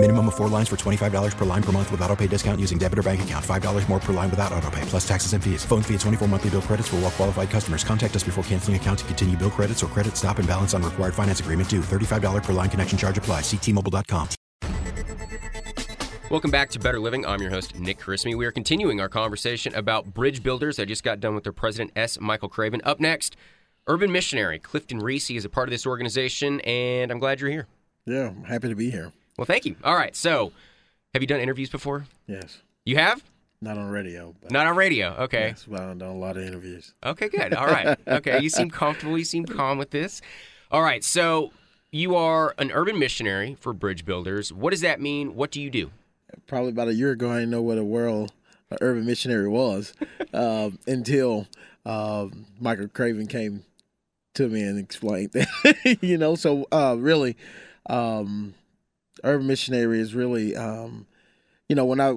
Minimum of four lines for $25 per line per month with auto pay discount using debit or bank account. $5 more per line without auto pay, plus taxes and fees. Phone fee at 24 monthly bill credits for all well qualified customers. Contact us before canceling account to continue bill credits or credit stop and balance on required finance agreement due. $35 per line connection charge apply. Ctmobile.com. Welcome back to Better Living. I'm your host, Nick Carissimi. We are continuing our conversation about bridge builders. I just got done with their president, S. Michael Craven. Up next, urban missionary Clifton Reese is a part of this organization, and I'm glad you're here. Yeah, I'm happy to be here. Well, thank you. All right, so have you done interviews before? Yes. You have? Not on radio. But Not on radio. Okay. Yes, but I've done a lot of interviews. Okay, good. All right. Okay, you seem comfortable. You seem calm with this. All right, so you are an urban missionary for bridge builders. What does that mean? What do you do? Probably about a year ago, I didn't know what a world an urban missionary was um, until um, Michael Craven came to me and explained that. you know, so uh, really, um, urban missionary is really, um, you know, when I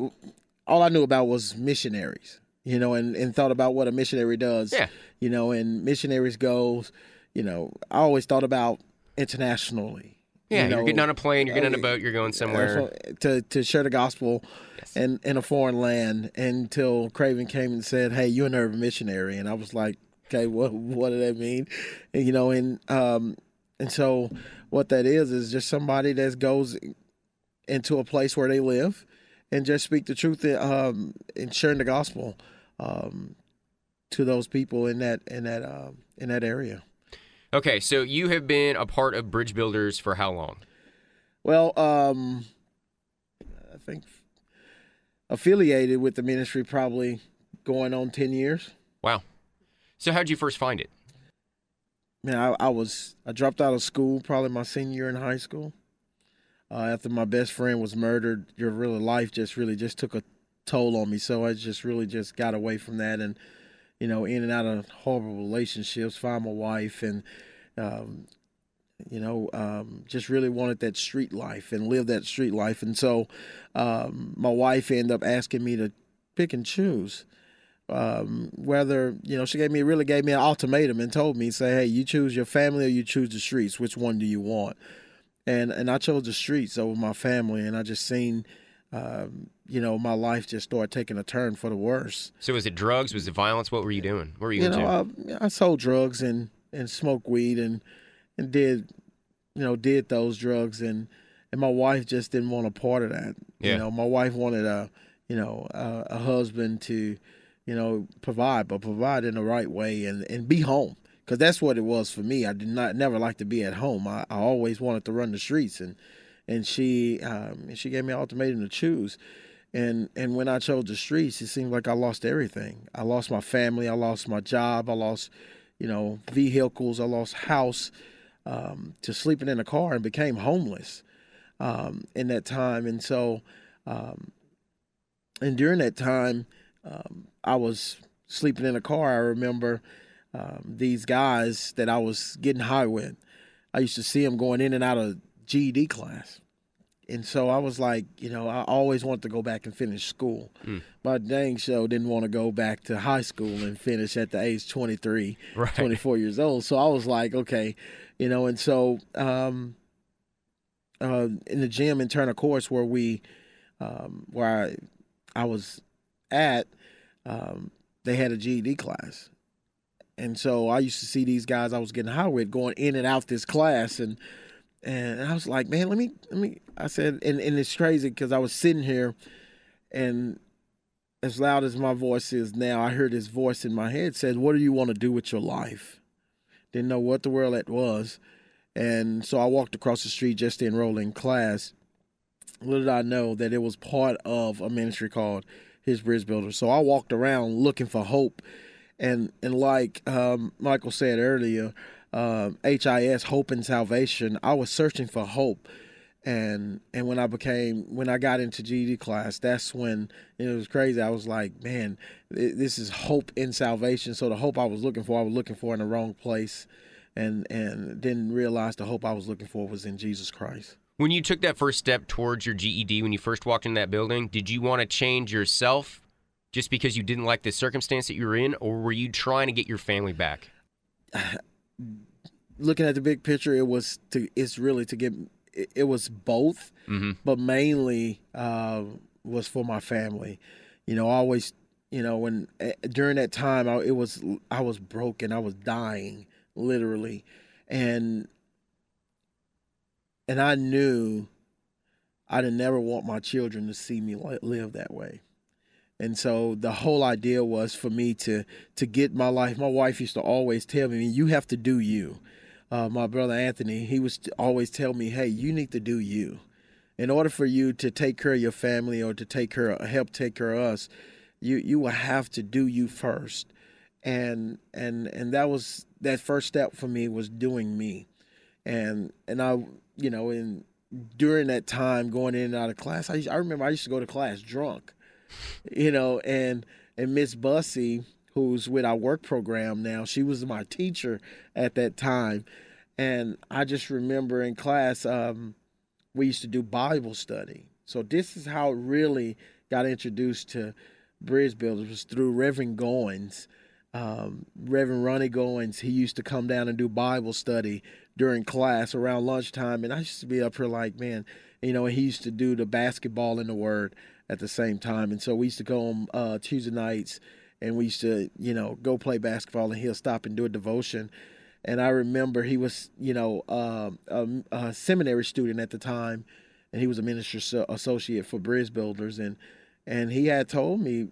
all I knew about was missionaries. You know, and, and thought about what a missionary does. Yeah. You know, and missionaries goes. You know, I always thought about internationally. Yeah, you you are getting on a plane, you're getting on a uh, boat, you're going somewhere. to to share the gospel Yes. in in a foreign land until Craven came and said, "Hey, you're an urban missionary," and I was like, "Okay, what what did that mean?" And, you know, and um and so what that is is just somebody that goes into a place where they live and just speak the truth um and sharing the gospel um to those people in that in that um in that area. Okay, so you have been a part of bridge builders for how long? Well, um, I think affiliated with the ministry probably going on 10 years. Wow. So how'd you first find it? Man, I, I was, I dropped out of school probably my senior year in high school. Uh, after my best friend was murdered, your really life just really just took a toll on me. So I just really just got away from that and, you know, in and out of horrible relationships, find my wife and, um, you know, um, just really wanted that street life and live that street life. And so um, my wife ended up asking me to pick and choose. Um, whether, you know, she gave me, really gave me an ultimatum and told me, say, hey, you choose your family or you choose the streets. Which one do you want? And, and I chose the streets over my family. And I just seen, um, you know, my life just start taking a turn for the worse. So was it drugs? Was it violence? What were you doing? What were you, You into? know, I, I sold drugs and, and smoked weed and, and did, you know, did those drugs and, and my wife just didn't want a part of that. Yeah. You know, my wife wanted a, you know, a, a husband to, you know, provide, but provide in the right way and, and be home. Cause that's what it was for me. I did not never like to be at home. I, I always wanted to run the streets and, and she, um, she gave me an ultimatum to choose. And, and when I chose the streets, it seemed like I lost everything. I lost my family. I lost my job. I lost, you know, vehicles. I lost house, um, to sleeping in a car and became homeless um, in that time. And so, um, and during that time, um, I was sleeping in a car. I remember um, these guys that I was getting high with. I used to see them going in and out of GED class. And so I was like, you know, I always wanted to go back and finish school. Mm. But dang show didn't want to go back to high school and finish at the age 23, Right. 24 years old. So I was like, okay, you know, and so um, uh, in the gym in Turner Courts where we, um, where I, I was at, um, they had a GED class. And so I used to see these guys I was getting high with going in and out this class and and I was like, man, let me let me I said and, and it's crazy because I was sitting here and as loud as my voice is now, I heard this voice in my head said, What do you want to do with your life? Didn't know what the world that was. And so I walked across the street just to enroll in class. Little did I know that it was part of a ministry called His Bridge Builder. So I walked around looking for hope. And and like um, Michael said earlier, um, HIS, Hope and Salvation, I was searching for hope. And and when I became when I got into GED class, that's when it was crazy. I was like, man, th- this is hope in salvation. So the hope I was looking for, I was looking for in the wrong place, and and didn't realize the hope I was looking for was in Jesus Christ. When you took that first step towards your GED, when you first walked in that building, did you want to change yourself just because you didn't like the circumstance that you were in, or were you trying to get your family back? Looking at the big picture, it was to. It's really to get. It, it was both, Mm-hmm. but mainly uh, was for my family. You know, I always, you know, when eh, during that time, I, it was I was broken. I was dying, literally, and and I knew I didn't never want my children to see me live that way. And so the whole idea was for me to to get my life. My wife used to always tell me, "You have to do you." Uh, my brother Anthony, he was always tell me, "Hey, you need to do you. In order for you to take care of your family or to take care, help take care of us, you you will have to do you first." And and and that was that first step for me was doing me, and and I you know in during that time going in and out of class, I I remember I used to go to class drunk you know, and and Miss Bussy, who's with our work program now, she was my teacher at that time, and I just remember in class, um, we used to do Bible study. So this is how it really got introduced to Bridge Builders was through Reverend Goins. Um, Reverend Ronnie Goins, he used to come down and do Bible study during class around lunchtime, and I used to be up here like, man, you know, he used to do the basketball in the Word at the same time, and so we used to go on uh, Tuesday nights, and we used to, you know, go play basketball, and he'll stop and do a devotion. And I remember he was, you know, uh, a, a seminary student at the time, and he was a minister so- associate for Bridge Builders, and and he had told me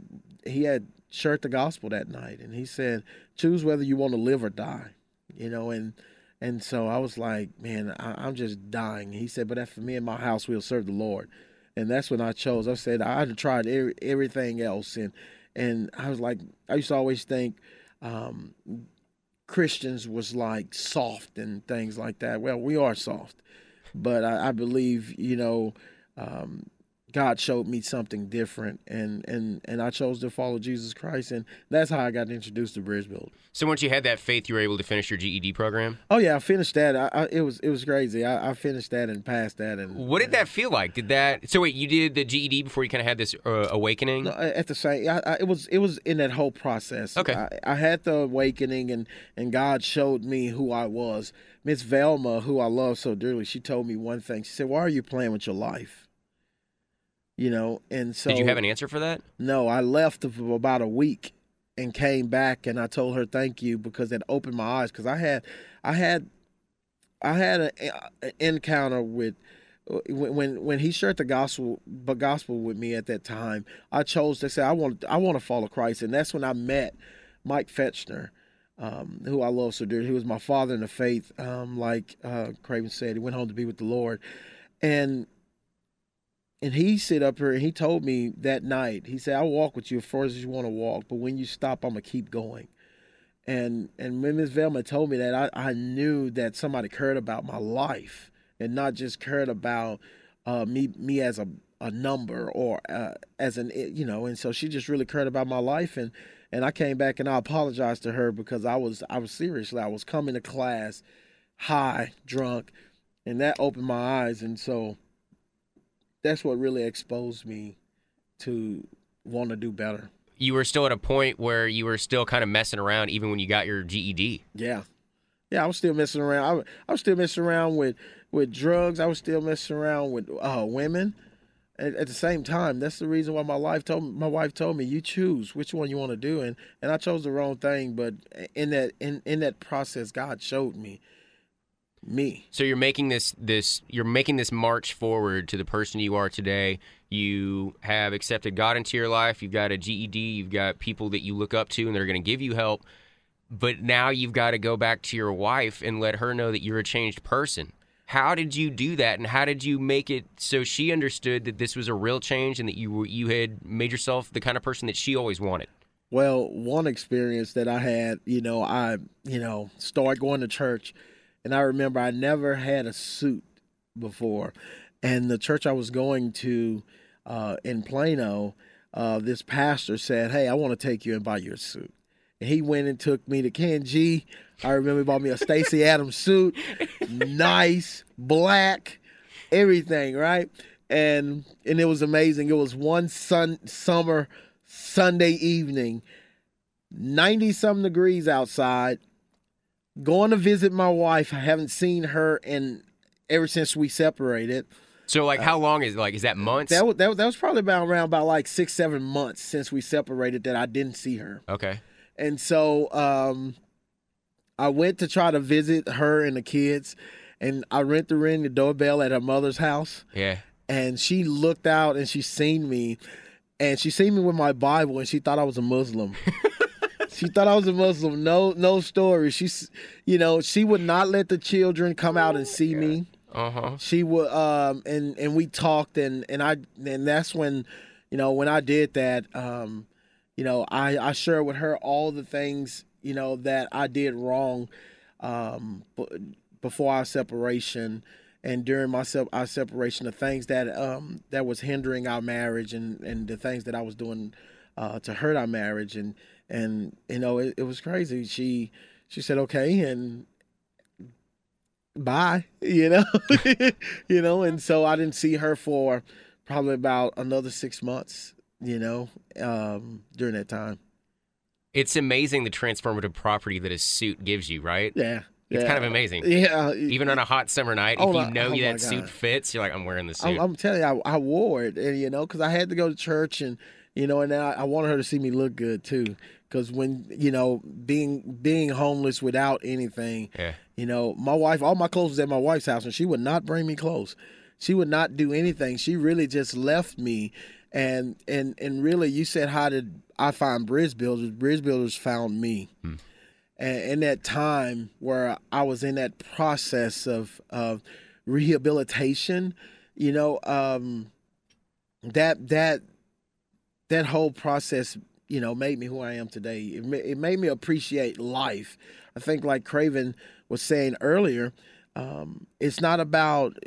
he had shared the gospel that night, and he said, "Choose whether you want to live or die," you know, and and so I was like, "Man, I, I'm just dying." He said, "But as for me and my house, we'll serve the Lord," and that's when I chose. I said I had tried every, everything else, and and I was like, I used to always think. Um, Christians was like soft and things like that. Well, we are soft, but I, I believe you know um, God showed me something different, and and and I chose to follow Jesus Christ, and that's how I got introduced to Bridge. So once you had that faith, you were able to finish your GED program. Oh yeah, I finished that. I, I, it was it was crazy. I, I finished that and passed that, and What did that feel like? Did that? So wait, you did the GED before you kind of had this uh, awakening? No, at the same, I, it was it was in that whole process. Okay. I, I had the awakening, and and God showed me who I was. Miss Velma, who I love so dearly, she told me one thing. She said, "Why are you playing with your life?" You know, and so did you have an answer for that? No, I left for about a week and came back, and I told her thank you because it opened my eyes. Because I had, I had, I had a- an encounter with when when he shared the gospel, but gospel with me at that time. I chose to say I want I want to follow Christ, and that's when I met Mike Fechner. Um, who I love so dearly. He was my father in the faith. Um, like uh, Craven said, he went home to be with the Lord, and and he sit up here and he told me that night, he said, I'll walk with you as far as you want to walk, but when you stop, I'm gonna keep going. And and when Ms. Velma told me that, I, I knew that somebody cared about my life and not just cared about uh, me me as a, a number or uh, as an you know, and so she just really cared about my life and and I came back and I apologized to her because I was I was seriously I was coming to class high, drunk, and that opened my eyes and so that's what really exposed me to want to do better. You were still at a point where you were still kind of messing around, even when you got your GED. Yeah, yeah, I was still messing around. I, I was still messing around with with drugs. I was still messing around with uh, women. At, at the same time, that's the reason why my life told my wife told me you choose which one you want to do, and and I chose the wrong thing. But in that in in that process, God showed me me. So you're making this this you're making this march forward to the person you are today. You have accepted God into your life. You've got a GED. You've got people that you look up to, and they're going to give you help. But now you've got to go back to your wife and let her know that you're a changed person. How did you do that, and how did you make it so she understood that this was a real change and that you were, you had made yourself the kind of person that she always wanted? Well, one experience that I had, you know, I, you know, started going to church, and I remember I never had a suit before, and the church I was going to uh, in Plano, uh, this pastor said, "Hey, I want to take you and buy you a suit." And he went and took me to Ken I remember he bought me a Stacy Adams suit, nice black, everything, right? And and it was amazing. It was one sun summer Sunday evening, ninety some degrees outside. Going to visit my wife. I haven't seen her in ever since we separated. So, like, how long is like? Is that months? That was, that was that was probably about around about like six seven months since we separated that I didn't see her. okay. And so um, I went to try to visit her and the kids, and I went to ring the doorbell at her mother's house, Yeah. and she looked out and she seen me, and she seen me with my Bible, and she thought I was a Muslim. she thought I was a Muslim. No, no story. She's, you know, she would not let the children come out and see me Uh huh. she would um and and we talked and and i and that's when you know when i did that um you know i i shared with her all the things you know that i did wrong um before our separation and during my se- our separation the things that um that was hindering our marriage and and the things that i was doing uh to hurt our marriage and and you know it, it was crazy she she said okay and bye you know you know and so i didn't see her for probably about another six months you know um during that time It's amazing the transformative property that a suit gives you, right? yeah It's yeah. kind of amazing. yeah Even on a hot summer night, Oh, if you know oh that suit fits, you're like, I'm wearing the suit. I'm, I'm telling you I, I wore it and you know because i had to go to church and you know and I, I wanted her to see me look good too because when you know being being homeless without anything yeah. You know, my wife, all my clothes was at my wife's house, and she would not bring me clothes. She would not do anything. She really just left me. And and and really, you said how did I find Bridge Builders? Bridge Builders found me. And in that time where I was in that process of of rehabilitation, you know, um, that that that whole process, you know, made me who I am today. It, it made me appreciate life. I think, like Craven was saying earlier, um, it's not about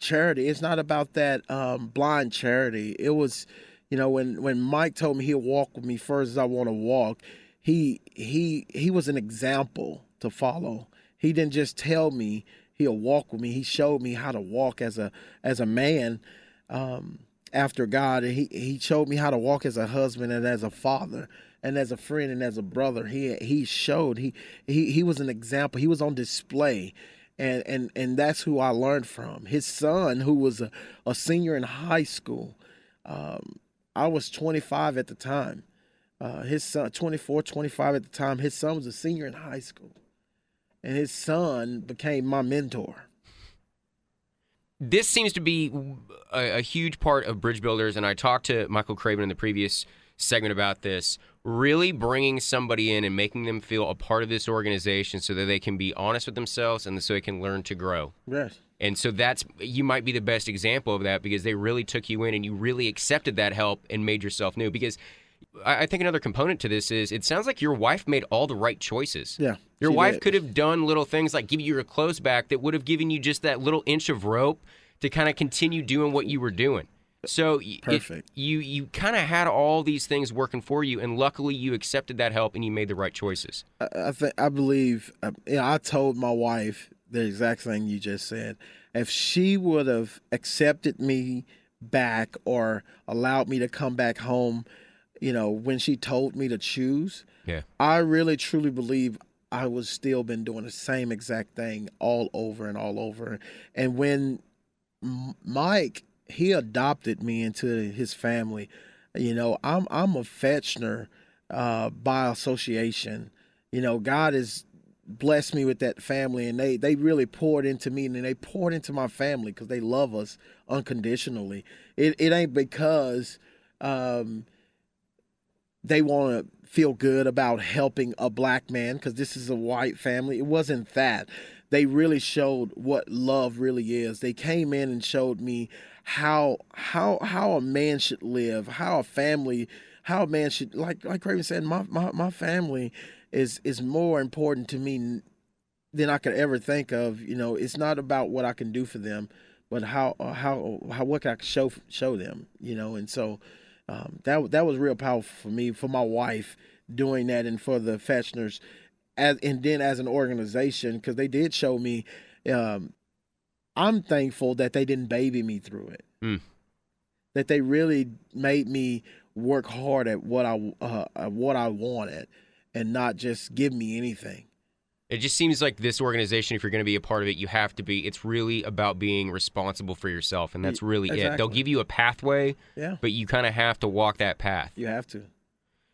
charity. It's not about that um, blind charity. It was, you know, when when Mike told me he'll walk with me first as I want to walk, he he he was an example to follow. He didn't just tell me he'll walk with me. He showed me how to walk as a as a man um, after God, and he he showed me how to walk as a husband and as a father and as a friend and as a brother. He he showed he he he was an example. He was on display. And, and and that's who I learned from. His son, who was a, a senior in high school, um, I was 25 at the time. Uh, his son, 24, 25 at the time, his son was a senior in high school. And his son became my mentor. This seems to be a, a huge part of bridge builders and i talked to michael craven in the previous segment about this really bringing somebody in and making them feel a part of this organization so that they can be honest with themselves and so they can learn to grow Yes. and so that's you might be the best example of that because they really took you in and you really accepted that help and made yourself new because I think another component to this is it sounds like your wife made all the right choices. Yeah, Your wife did. could have done little things like give you your clothes back that would have given you just that little inch of rope to kind of continue doing what you were doing. So y- it- Perfect. you you kind of had all these things working for you, and luckily you accepted that help and you made the right choices. I, I think I believe. Uh, you know, I told my wife the exact thing you just said. If she would have accepted me back or allowed me to come back home, you know, when she told me to choose, Yeah. I really truly believe I was still been doing the same exact thing all over and all over. And when Mike he adopted me into his family, you know, I'm I'm a Fechner uh, by association. You know, God has blessed me with that family, and they they really poured into me, and they poured into my family because they love us unconditionally. It it ain't because. Um, they want to feel good about helping a black man because this is a white family. It wasn't that. They really showed what love really is. They came in and showed me how how how a man should live, how a family, how a man should like like Craven said. My my my family is is more important to me than I could ever think of. You know, it's not about what I can do for them, but how how how what can I show show them. You know, and so um, that that was real powerful for me, for my wife doing that, and for the Fechners, as and then as an organization because they did show me um, I'm thankful that they didn't baby me through it. Mm. That they really made me work hard at what I uh, at what I wanted, and not just give me anything. It just seems like this organization, if you're going to be a part of it, you have to be. It's really about being responsible for yourself, and that's really it. They'll give you a pathway, Yeah, but you kind of have to walk that path. you have to.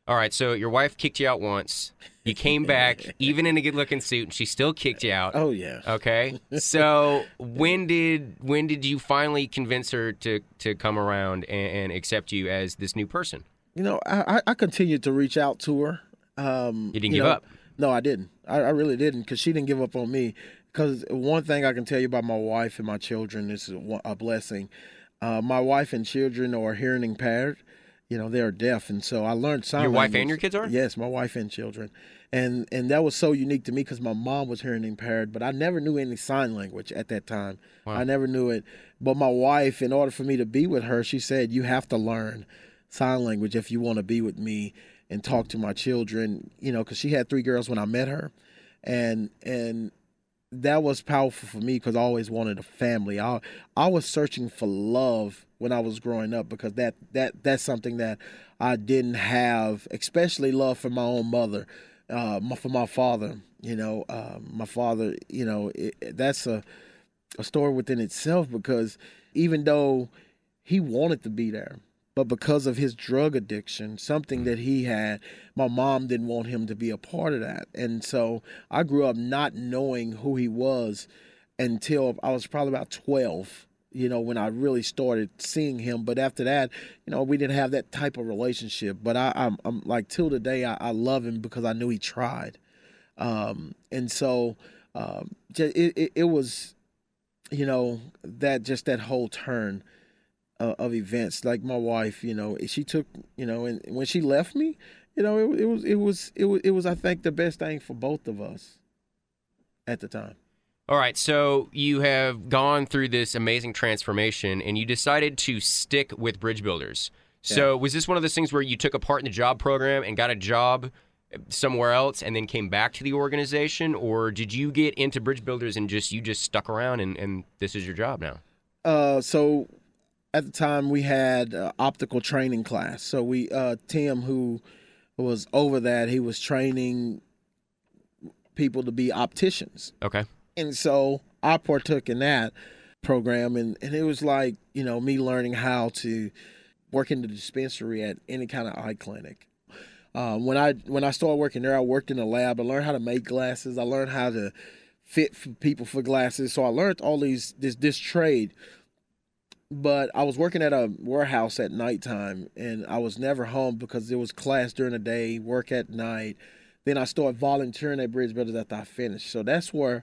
All right, so your wife kicked you out once. You came back, even in a good-looking suit, and she still kicked you out. Oh yeah. Okay. So when did when did you finally convince her to to come around and, and accept you as this new person? You know, I, I- continued to reach out to her. Um, You didn't give know, up? No, I didn't. I, I really didn't because she didn't give up on me. Because one thing I can tell you about my wife and my children this is a a blessing. Uh, my wife and children are hearing impaired. You know, they're deaf, and so I learned sign Your wife language. and your kids are? Yes, my wife and children, and and that was so unique to me because my mom was hearing impaired, but I never knew any sign language at that time. I never knew it. But my wife, in order for me to be with her, she said, "You have to learn sign language if you want to be with me and talk to my children." You know, because she had three girls when I met her, and and that was powerful for me because I always wanted a family. I I was searching for love when I was growing up because that that that's something that I didn't have, especially love for my own mother, uh, for my father. You know, uh, my father. You know, it, that's a a story within itself because even though he wanted to be there, but because of his drug addiction, something that he had, my mom didn't want him to be a part of that. And so I grew up not knowing who he was until I was probably about 12, you know, when I really started seeing him. But after that, you know, we didn't have that type of relationship. But I, I'm, I'm like, till today, I, I love him because I knew he tried. Um, and so um, it, it, it was, you know, that just that whole turn uh, of events. Like my wife, you know, she took, you know, and when she left me, you know, it, it was, it was, it was, it was, I think, the best thing for both of us at the time. All right, so you have gone through this amazing transformation and you decided to stick with Bridge Builders. So, was this one of those things where you took a part in the job program and got a job somewhere else and then came back to the organization or did you get into Bridge Builders and just you just stuck around and, and this is your job now? Uh, so at the time we had uh, optical training class. So we uh, Tim, who was over that, he was training people to be opticians, Okay. and so I partook in that program, and and it was like you know me learning how to work in the dispensary at any kind of eye clinic. Uh, when I when I started working there, I worked in a lab. I learned how to make glasses. I learned how to fit for people for glasses. So I learned all these this this trade. But I was working at a warehouse at nighttime, and I was never home because there was class during the day, work at night. Then I started volunteering at Bridge Builders after I finished. So that's where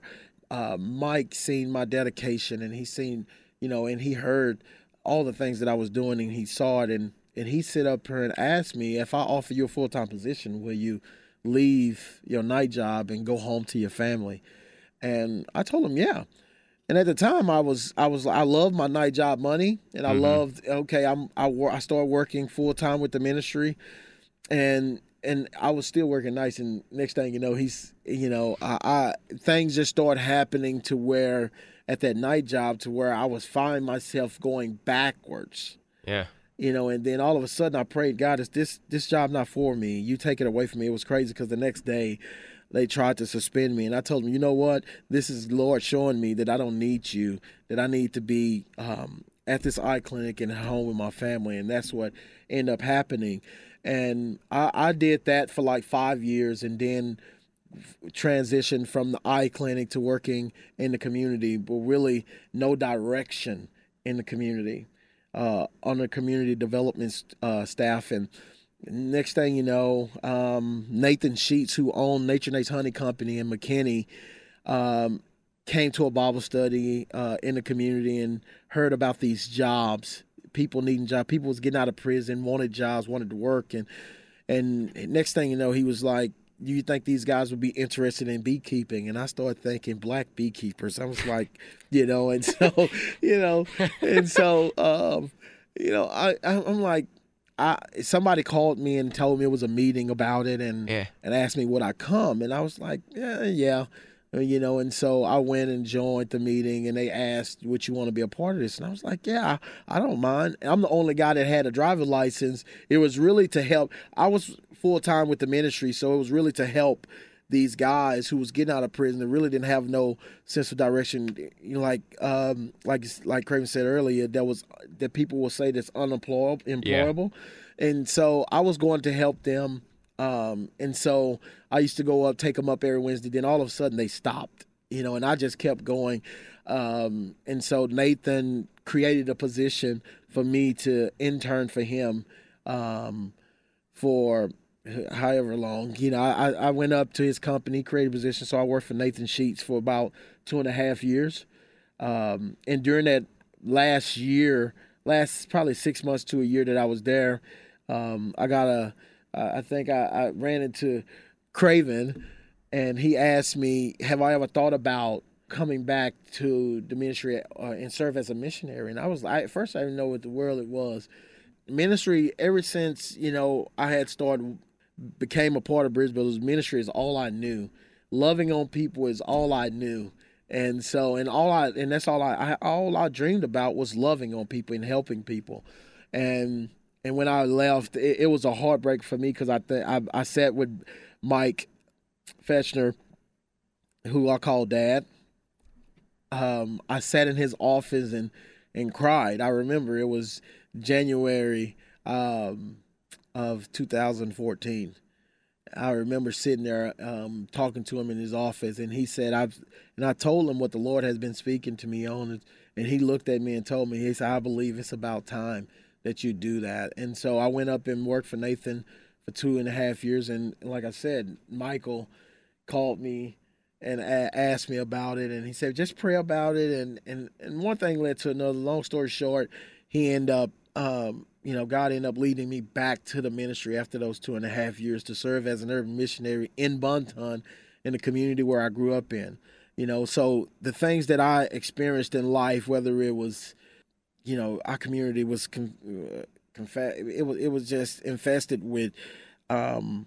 uh, Mike seen my dedication, and he seen, you know, and he heard all the things that I was doing, and he saw it, and and he sit up here and asked me if I offer you a full time position, will you leave your night job and go home to your family? And I told him, yeah. And at the time, I was I was I loved my night job money, and I mm-hmm. loved okay. I'm I wor- I started working full time with the ministry, and and I was still working nights. And next thing you know, he's you know I, I things just started happening to where at that night job to where I was finding myself going backwards Yeah. you know and then all of a sudden i prayed god is this this job not for me you take it away from me it was crazy because the next day they tried to suspend me. And i told them you know what? This is lord showing me that i don't need you that i need to be um, at this eye clinic and home with my family. And that's what ended up happening. And I, I did that for like five years and then transitioned from the eye clinic to working in the community but really no direction in the community uh, on the community development uh, staff. And next thing you know, um, Nathan Sheets, who owned Nature Nate's Honey Company in McKinney, um, came to a Bible study uh, in the community and heard about these jobs. People needing jobs. People was getting out of prison, wanted jobs, wanted to work, and and next thing you know, he was like, "Do you think these guys would be interested in beekeeping?" And I started thinking black beekeepers. I was like, you know, and so you know, and so um, you know, I I'm like, I somebody called me and told me it was a meeting about it, and Yeah. and asked me would I come, and I was like, yeah, yeah. You know, and so I went and joined the meeting, and they asked, "Would you want to be a part of this?" And I was like, "Yeah, I, I don't mind." I'm the only guy that had a driver's license. It was really to help. I was full time with the ministry, so it was really to help these guys who was getting out of prison and really didn't have no sense of direction. You know, like um, like like Craven said earlier, that was that people will say that's unemployable, employable, yeah. and so I was going to help them. Um, and so I used to go up, take them up every Wednesday. Then all of a sudden they stopped, you know, and I just kept going. Um, and so Nathan created a position for me to intern for him um, for however long. You know, I, I went up to his company, created position. So I worked for Nathan Sheets for about two and a half years. Um, and during that last year, last probably six months to a year that I was there, um, I got a, I think I, I ran into Craven and he asked me, Have I ever thought about coming back to the ministry uh, and serve as a missionary? And I was, like, at first, I didn't know what the world it was. Ministry, ever since, you know, I had started became a part of Bridge Builders ministry is all I knew. Loving on people is all I knew. And so, and all I, and that's all I, I all I dreamed about was loving on people and helping people. And, and when I left, it, it was a heartbreak for me because I, th- I, I sat with Mike Fechner, who I call dad. Um, I sat in his office and, and cried. I remember it was January, um, of 2014. I remember sitting there um, talking to him in his office, and he said, "I've," and I told him what the Lord has been speaking to me on, and he looked at me and told me, he said, "I believe it's about time that you do that." And so I went up and worked for Nathan for two and a half years, and like I said, Michael called me and asked me about it, and he said, "Just pray about it." And and and one thing led to another. Long story short, he ended up um, you know, God ended up leading me back to the ministry after those two and a half years to serve as an urban missionary in Bonton in the community where I grew up in. You know, so the things that I experienced in life, whether it was, you know, our community was con- uh, it was it was just infested with um,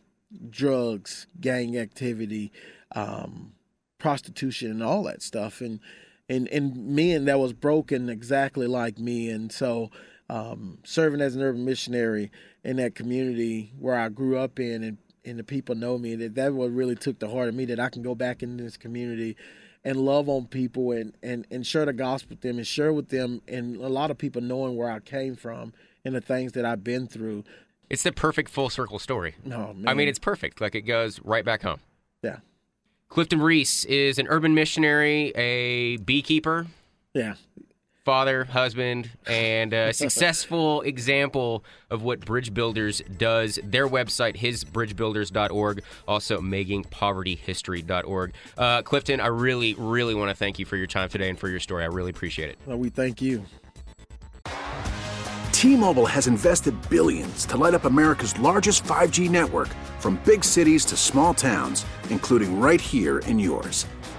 drugs, gang activity, um, prostitution, and all that stuff, and and and men that was broken exactly like me, and so um, serving as an urban missionary in that community where I grew up in and, and the people know me, that that what really took the heart of me that I can go back into this community and love on people and, and, and share the gospel with them and share with them and a lot of people knowing where I came from and the things that I've been through. It's the perfect full circle story. No, Oh, I mean, it's perfect. Like it goes right back home. Yeah. Clifton Reese is an urban missionary, a beekeeper. Yeah father, husband, and a successful example of what Bridge Builders does. Their website, hisbridgebuilders.org, also makingpovertyhistory.org. Uh, Clifton, I really, really want to thank you for your time today and for your story. I really appreciate it. Well, we thank you. T-Mobile has invested billions to light up America's largest 5G network from big cities to small towns, including right here in yours.